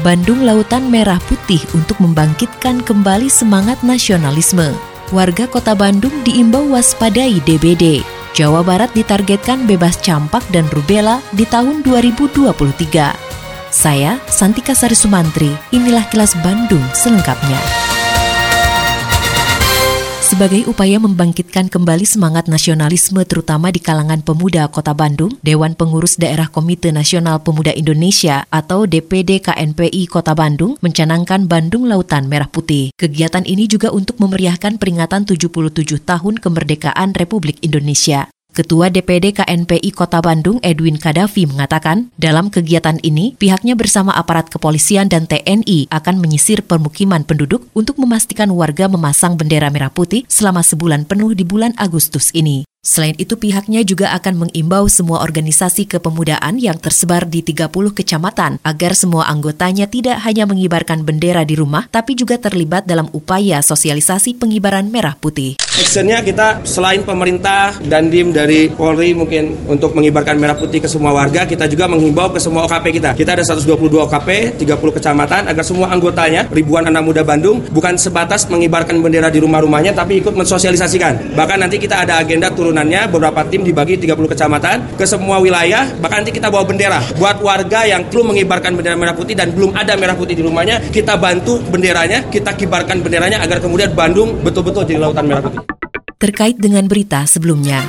Bandung Lautan Merah Putih untuk membangkitkan kembali semangat nasionalisme. Warga Kota Bandung diimbau waspadai DBD. Jawa Barat ditargetkan bebas campak dan rubella di tahun 2023. Saya Santika Sari Sumantri, inilah kilas Bandung selengkapnya. Sebagai upaya membangkitkan kembali semangat nasionalisme terutama di kalangan pemuda Kota Bandung, Dewan Pengurus Daerah Komite Nasional Pemuda Indonesia atau DPD KNPI Kota Bandung mencanangkan Bandung Lautan Merah Putih. Kegiatan ini juga untuk memeriahkan peringatan 77 tahun kemerdekaan Republik Indonesia. Ketua DPD KNPI Kota Bandung Edwin Kadafi mengatakan, dalam kegiatan ini pihaknya bersama aparat kepolisian dan TNI akan menyisir permukiman penduduk untuk memastikan warga memasang bendera merah putih selama sebulan penuh di bulan Agustus ini. Selain itu pihaknya juga akan mengimbau semua organisasi kepemudaan yang tersebar di 30 kecamatan agar semua anggotanya tidak hanya mengibarkan bendera di rumah tapi juga terlibat dalam upaya sosialisasi pengibaran merah putih. Actionnya kita selain pemerintah dan dim dari Polri mungkin untuk mengibarkan merah putih ke semua warga, kita juga menghimbau ke semua OKP kita. Kita ada 122 OKP, 30 kecamatan agar semua anggotanya, ribuan anak muda Bandung bukan sebatas mengibarkan bendera di rumah-rumahnya tapi ikut mensosialisasikan. Bahkan nanti kita ada agenda turun turunannya beberapa tim dibagi 30 kecamatan ke semua wilayah. Bahkan nanti kita bawa bendera. Buat warga yang belum mengibarkan bendera merah putih dan belum ada merah putih di rumahnya kita bantu benderanya kita kibarkan benderanya agar kemudian Bandung betul-betul jadi lautan merah putih. Terkait dengan berita sebelumnya.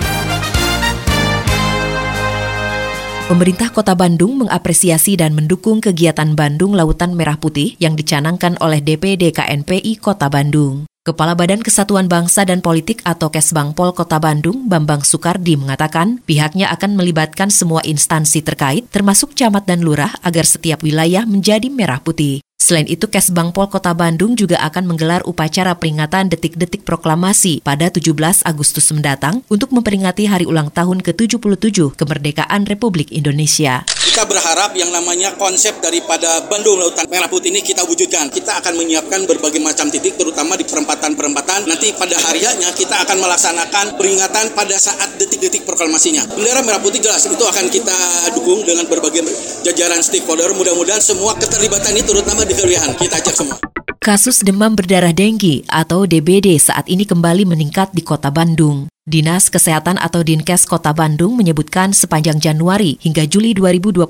Pemerintah Kota Bandung mengapresiasi dan mendukung kegiatan Bandung Lautan Merah Putih yang dicanangkan oleh DPD KNPI Kota Bandung. Kepala Badan Kesatuan Bangsa dan Politik atau Kesbangpol Kota Bandung, Bambang Sukardi mengatakan pihaknya akan melibatkan semua instansi terkait termasuk camat dan lurah agar setiap wilayah menjadi merah putih. Selain itu, Kesbangpol Kota Bandung juga akan menggelar upacara peringatan detik-detik proklamasi pada 17 Agustus mendatang untuk memperingati hari ulang tahun ke-77 kemerdekaan Republik Indonesia. Kita berharap yang namanya konsep daripada Bandung Lautan Merah Putih ini kita wujudkan. Kita akan menyiapkan berbagai macam titik, terutama di perempatan-perempatan. Nanti pada harinya kita akan melaksanakan peringatan pada saat detik-detik proklamasinya. Bendera Merah Putih jelas itu akan kita dukung dengan berbagai jajaran stakeholder. Mudah-mudahan semua keterlibatan ini terutama di Kita ajak semua. Kasus demam berdarah denggi atau DBD saat ini kembali meningkat di kota Bandung. Dinas Kesehatan atau Dinkes Kota Bandung menyebutkan sepanjang Januari hingga Juli 2022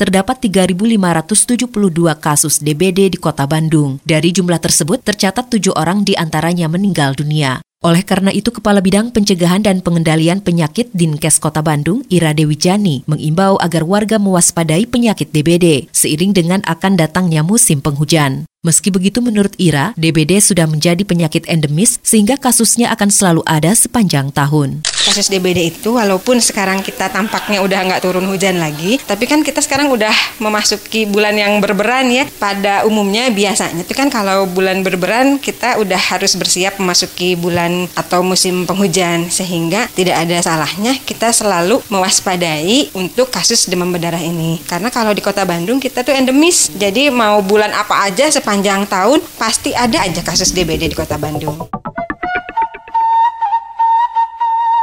terdapat 3.572 kasus DBD di Kota Bandung. Dari jumlah tersebut tercatat tujuh orang di antaranya meninggal dunia. Oleh karena itu, Kepala Bidang Pencegahan dan Pengendalian Penyakit Dinkes Kota Bandung, Ira Dewi Jani, mengimbau agar warga mewaspadai penyakit DBD seiring dengan akan datangnya musim penghujan. Meski begitu menurut Ira, DBD sudah menjadi penyakit endemis sehingga kasusnya akan selalu ada sepanjang tahun kasus DBD itu walaupun sekarang kita tampaknya udah nggak turun hujan lagi, tapi kan kita sekarang udah memasuki bulan yang berberan ya. Pada umumnya biasanya itu kan kalau bulan berberan kita udah harus bersiap memasuki bulan atau musim penghujan sehingga tidak ada salahnya kita selalu mewaspadai untuk kasus demam berdarah ini. Karena kalau di Kota Bandung kita tuh endemis. Jadi mau bulan apa aja sepanjang tahun pasti ada aja kasus DBD di Kota Bandung.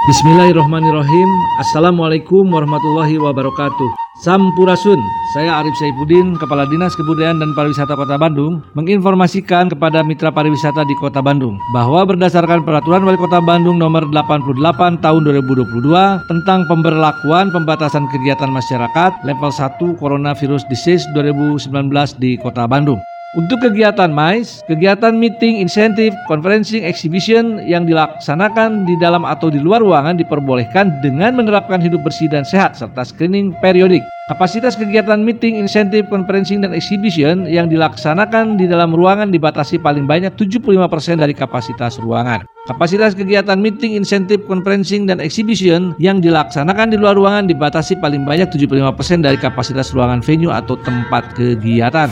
Bismillahirrahmanirrahim. Assalamualaikum warahmatullahi wabarakatuh. Sampurasun, saya Arif Saifuddin, Kepala Dinas Kebudayaan dan Pariwisata Kota Bandung menginformasikan kepada mitra pariwisata di Kota Bandung bahwa berdasarkan Peraturan Wali Kota Bandung nomor 88 tahun 2022 tentang pemberlakuan pembatasan kegiatan masyarakat level 1 Coronavirus Disease 2019 di Kota Bandung untuk kegiatan MICE, kegiatan meeting, insentif, conferencing, exhibition yang dilaksanakan di dalam atau di luar ruangan diperbolehkan dengan menerapkan hidup bersih dan sehat serta screening periodik. Kapasitas kegiatan meeting, insentif, conferencing, dan exhibition yang dilaksanakan di dalam ruangan dibatasi paling banyak 75% dari kapasitas ruangan. Kapasitas kegiatan meeting, insentif, conferencing, dan exhibition yang dilaksanakan di luar ruangan dibatasi paling banyak 75% dari kapasitas ruangan venue atau tempat kegiatan.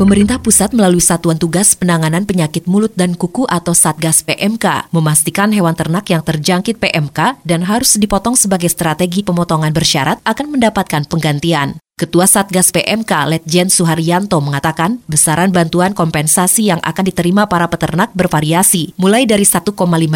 Pemerintah pusat melalui Satuan Tugas Penanganan Penyakit Mulut dan Kuku atau Satgas PMK memastikan hewan ternak yang terjangkit PMK dan harus dipotong sebagai strategi pemotongan bersyarat akan mendapatkan penggantian. Ketua Satgas PMK Letjen Suharyanto mengatakan besaran bantuan kompensasi yang akan diterima para peternak bervariasi, mulai dari 1,5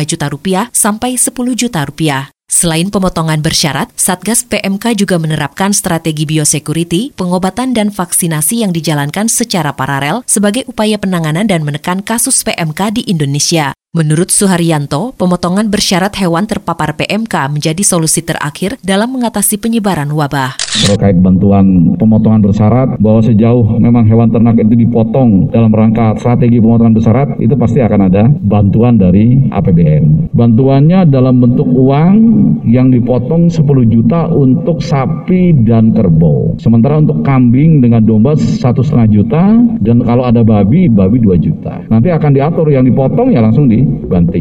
juta rupiah sampai 10 juta rupiah. Selain pemotongan bersyarat, Satgas PMK juga menerapkan strategi biosecurity, pengobatan dan vaksinasi yang dijalankan secara paralel sebagai upaya penanganan dan menekan kasus PMK di Indonesia. Menurut Suharyanto, pemotongan bersyarat hewan terpapar PMK menjadi solusi terakhir dalam mengatasi penyebaran wabah. Terkait bantuan pemotongan bersyarat, bahwa sejauh memang hewan ternak itu dipotong dalam rangka strategi pemotongan bersyarat, itu pasti akan ada bantuan dari APBN. Bantuannya dalam bentuk uang yang dipotong 10 juta untuk sapi dan kerbau. Sementara untuk kambing dengan domba satu setengah juta, dan kalau ada babi, babi 2 juta. Nanti akan diatur yang dipotong ya langsung di Banti.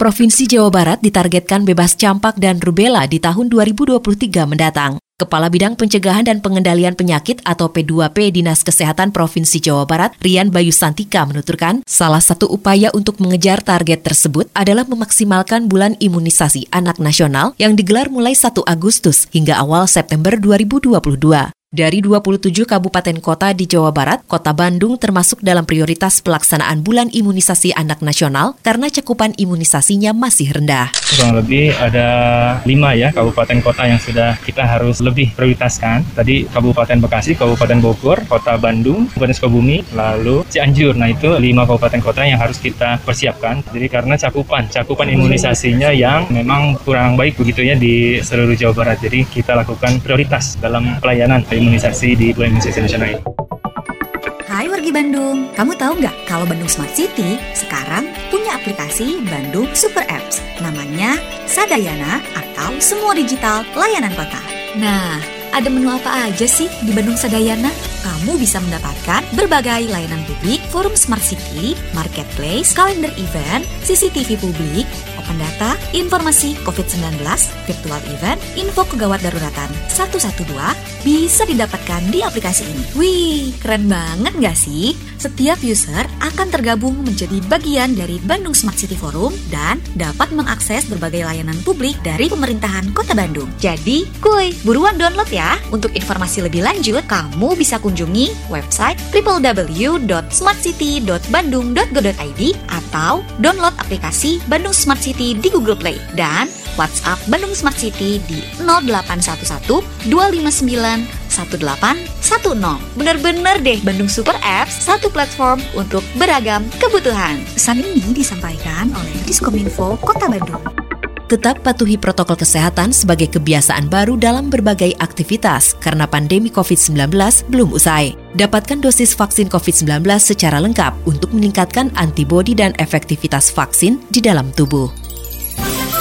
Provinsi Jawa Barat ditargetkan bebas campak dan rubella di tahun 2023 mendatang. Kepala Bidang Pencegahan dan Pengendalian Penyakit atau P2P Dinas Kesehatan Provinsi Jawa Barat, Rian Bayu Santika menuturkan, salah satu upaya untuk mengejar target tersebut adalah memaksimalkan bulan imunisasi anak nasional yang digelar mulai 1 Agustus hingga awal September 2022. Dari 27 kabupaten kota di Jawa Barat, kota Bandung termasuk dalam prioritas pelaksanaan bulan imunisasi anak nasional karena cakupan imunisasinya masih rendah. Kurang lebih ada lima ya kabupaten kota yang sudah kita harus lebih prioritaskan. Tadi Kabupaten Bekasi, Kabupaten Bogor, Kota Bandung, Kabupaten Sukabumi, lalu Cianjur. Nah itu lima kabupaten kota yang harus kita persiapkan. Jadi karena cakupan, cakupan imunisasinya yang memang kurang baik begitu ya di seluruh Jawa Barat. Jadi kita lakukan prioritas dalam pelayanan imunisasi di bulan imunisasi nasional ini. Hai wargi Bandung, kamu tahu nggak kalau Bandung Smart City sekarang punya aplikasi Bandung Super Apps namanya Sadayana atau Semua Digital Layanan Kota. Nah, ada menu apa aja sih di Bandung Sadayana? Kamu bisa mendapatkan berbagai layanan publik, forum Smart City, marketplace, kalender event, CCTV publik, open data, informasi COVID-19, virtual event, info kegawat daruratan 112 bisa didapatkan di aplikasi ini. Wih, keren banget nggak sih? Setiap user akan tergabung menjadi bagian dari Bandung Smart City Forum dan dapat mengakses berbagai layanan publik dari pemerintahan Kota Bandung. Jadi, kuy, buruan download ya. Untuk informasi lebih lanjut, kamu bisa kunjungi website www.smartcity.bandung.go.id atau download aplikasi Bandung Smart City di Google Play dan WhatsApp Bandung Smart City di 0811 259 1810. Bener-bener deh Bandung Super Apps, satu platform untuk beragam kebutuhan. Pesan ini disampaikan oleh Diskominfo Kota Bandung. Tetap patuhi protokol kesehatan sebagai kebiasaan baru dalam berbagai aktivitas karena pandemi COVID-19 belum usai. Dapatkan dosis vaksin COVID-19 secara lengkap untuk meningkatkan antibodi dan efektivitas vaksin di dalam tubuh.